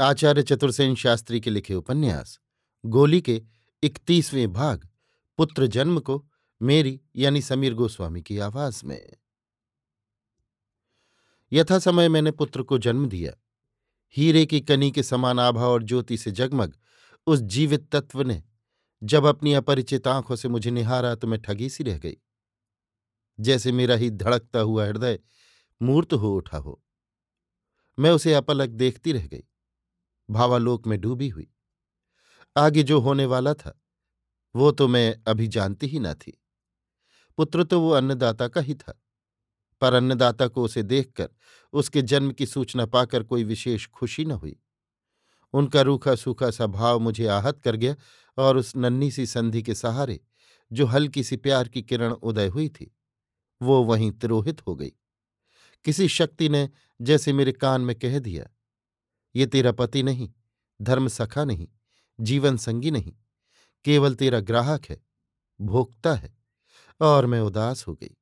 आचार्य चतुर्सेन शास्त्री के लिखे उपन्यास, गोली के इकतीसवें भाग, पुत्र जन्म को मेरी यानी समीर गोस्वामी की आवाज़ में। यथा समय मैंने पुत्र को जन्म दिया। हीरे की कनी के समान आभा और ज्योति से जगमग, उस जीवित तत्व ने जब अपनी अपरिचित आँखों से मुझे निहारा तो मैं ठगी सी रह गई। जैसे मेरा ही धड़कता हुआ हृदय मूर्त हो उठा हो, मैं उसे अपलक देखती रह गई। भावालोक में डूबी हुई। आगे जो होने वाला था, वो तो मैं अभी जानती ही न थी। पुत्र तो वो अन्नदाता का ही था, पर अन्नदाता को उसे देखकर, उसके जन्म की सूचना पाकर कोई विशेष खुशी न हुई। उनका रूखा सूखा सा भाव मुझे आहत कर गया और उस नन्ही सी संधि के सहारे, जो हल्की सी प्यार की किरण उदय हुई थी, वो वहीं तिरोहित हो गई। किसी शक्ति ने जैसे मेरे कान में कह दिया ये तेरा पति नहीं, धर्म सखा नहीं, जीवन संगी नहीं, केवल तेरा ग्राहक है, भोक्ता है, और मैं उदास हो गई।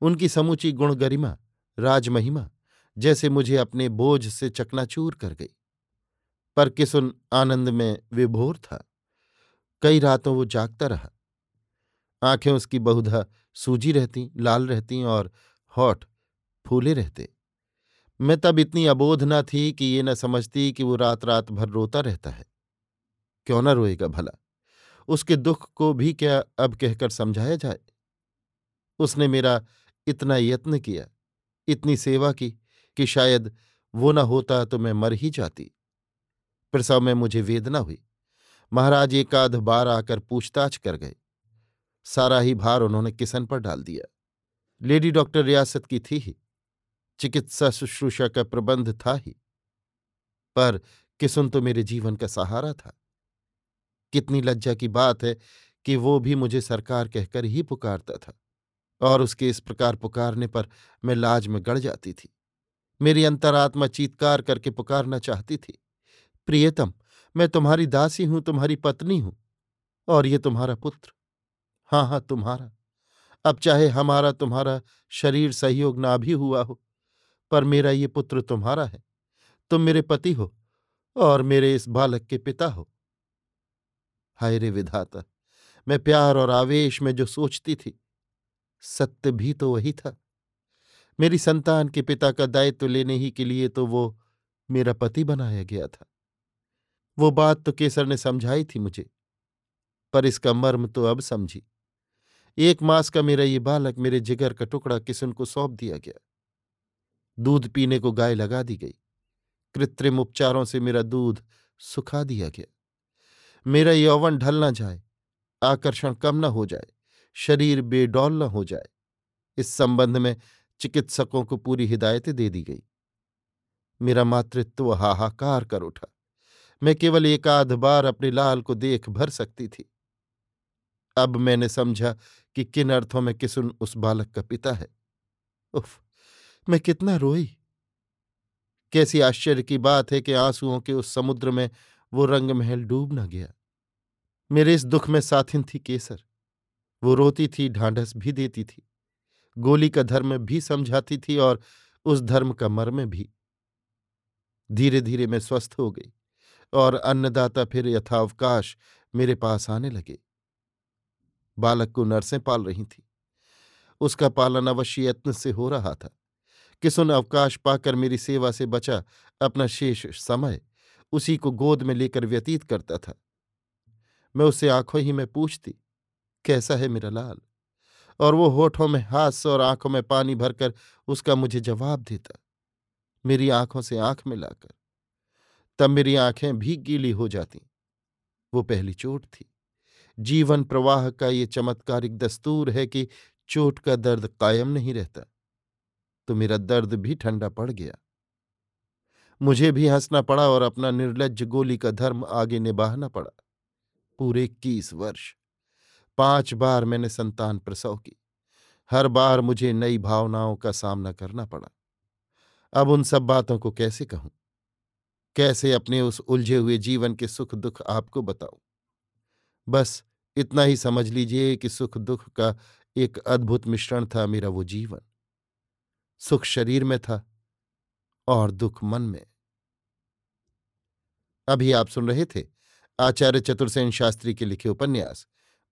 उनकी समूची गुण गरिमा, राजमहिमा, जैसे मुझे अपने बोझ से चकनाचूर कर गई। पर किसुन आनंद में विभोर था। कई रातों वो जागता रहा। आँखें उसकी बहुधा सूजी रहती, लाल रहती और होठ फूले रहते। मैं तब इतनी अबोध न थी कि ये न समझती कि वो रात रात भर रोता रहता है। क्यों न रोएगा भला? उसके दुख को भी क्या अब कहकर समझाया जाए? उसने मेरा इतना यत्न किया, इतनी सेवा की कि शायद वो न होता तो मैं मर ही जाती। प्रसव में मुझे वेदना हुई। महाराज एक आध बार आकर पूछताछ कर गए। सारा ही भार उन्होंने किसन पर डाल दिया। लेडी डॉक्टर रियासत की थी ही। चिकित्सा शुश्रूषा का प्रबंध था ही। पर किसुन तो मेरे जीवन का सहारा था। कितनी लज्जा की बात है कि वो भी मुझे सरकार कहकर ही पुकारता था और उसके इस प्रकार पुकारने पर मैं लाज में गड़ जाती थी। मेरी अंतरात्मा चीतकार करके पुकारना चाहती थी, प्रियतम, मैं तुम्हारी दासी हूँ, तुम्हारी पत्नी हूँ और ये तुम्हारा पुत्र। हाँ हाँ तुम्हारा। अब चाहे हमारा तुम्हारा शरीर सहयोग ना भी हुआ हो पर मेरा ये पुत्र तुम्हारा है। तुम मेरे पति हो और मेरे इस बालक के पिता हो। हाय रे विधाता, मैं प्यार और आवेश में जो सोचती थी, सत्य भी तो वही था। मेरी संतान के पिता का दायित्व लेने ही के लिए तो वो मेरा पति बनाया गया था। वो बात तो केसर ने समझाई थी मुझे, पर इसका मर्म तो अब समझी। एक मास का मेरा ये बालक मेरे जिगर का टुकड़ा किसन को सौंप दिया गया। दूध पीने को गाय लगा दी गई। कृत्रिम उपचारों से मेरा दूध सुखा दिया गया। मेरा यौवन ढल न जाए, आकर्षण कम न हो जाए, शरीर बेडौल न हो जाए। इस संबंध में चिकित्सकों को पूरी हिदायतें दे दी गई। मेरा मातृत्व हाहाकार कर उठा। मैं केवल एक आध बार अपने लाल को देख भर सकती थी। अब मैंने समझा कि किन अर्थों में किसुन उस बालक का पिता है। उफ! मैं कितना रोई। कैसी आश्चर्य की बात है कि आंसुओं के उस समुद्र में वो रंग महल डूब न गया। मेरे इस दुख में साथिन थी केसर। वो रोती थी, ढांढस भी देती थी। गोली का धर्म भी समझाती थी और उस धर्म का मर्म भी। धीरे धीरे मैं स्वस्थ हो गई और अन्नदाता फिर यथावकाश मेरे पास आने लगे। बालक को नर्सें पाल रही थी। उसका पालन अवश्य यत्न से हो रहा था। किसुन अवकाश पाकर मेरी सेवा से बचा अपना शेष समय उसी को गोद में लेकर व्यतीत करता था। मैं उसे आँखों ही में पूछती, कैसा है मेरा लाल? और वो होठों में हास्य और आँखों में पानी भरकर उसका मुझे जवाब देता, मेरी आँखों से आँख मिलाकर। तब मेरी आँखें भी गीली हो जाती। वो पहली चोट थी। जीवन प्रवाह का ये चमत्कारिक दस्तूर है कि चोट का दर्द कायम नहीं रहता। तो मेरा दर्द भी ठंडा पड़ गया। मुझे भी हंसना पड़ा और अपना निर्लज गोली का धर्म आगे निभाना पड़ा। पूरे इक्कीस वर्ष, पाँच बार मैंने संतान प्रसव की। हर बार मुझे नई भावनाओं का सामना करना पड़ा। अब उन सब बातों को कैसे कहूँ? कैसे अपने उस उलझे हुए जीवन के सुख दुख आपको बताऊँ? बस इतना ही समझ लीजिए कि सुख दुख का एक अद्भुत मिश्रण था मेरा वो जीवन। सुख शरीर में था और दुख मन में। अभी आप सुन रहे थे आचार्य चतुर्सेन शास्त्री के लिखे उपन्यास,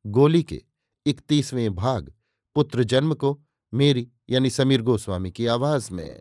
गोली के इकतीसवें भाग, पुत्र जन्म को मेरी यानी समीर गोस्वामी की आवाज़ में।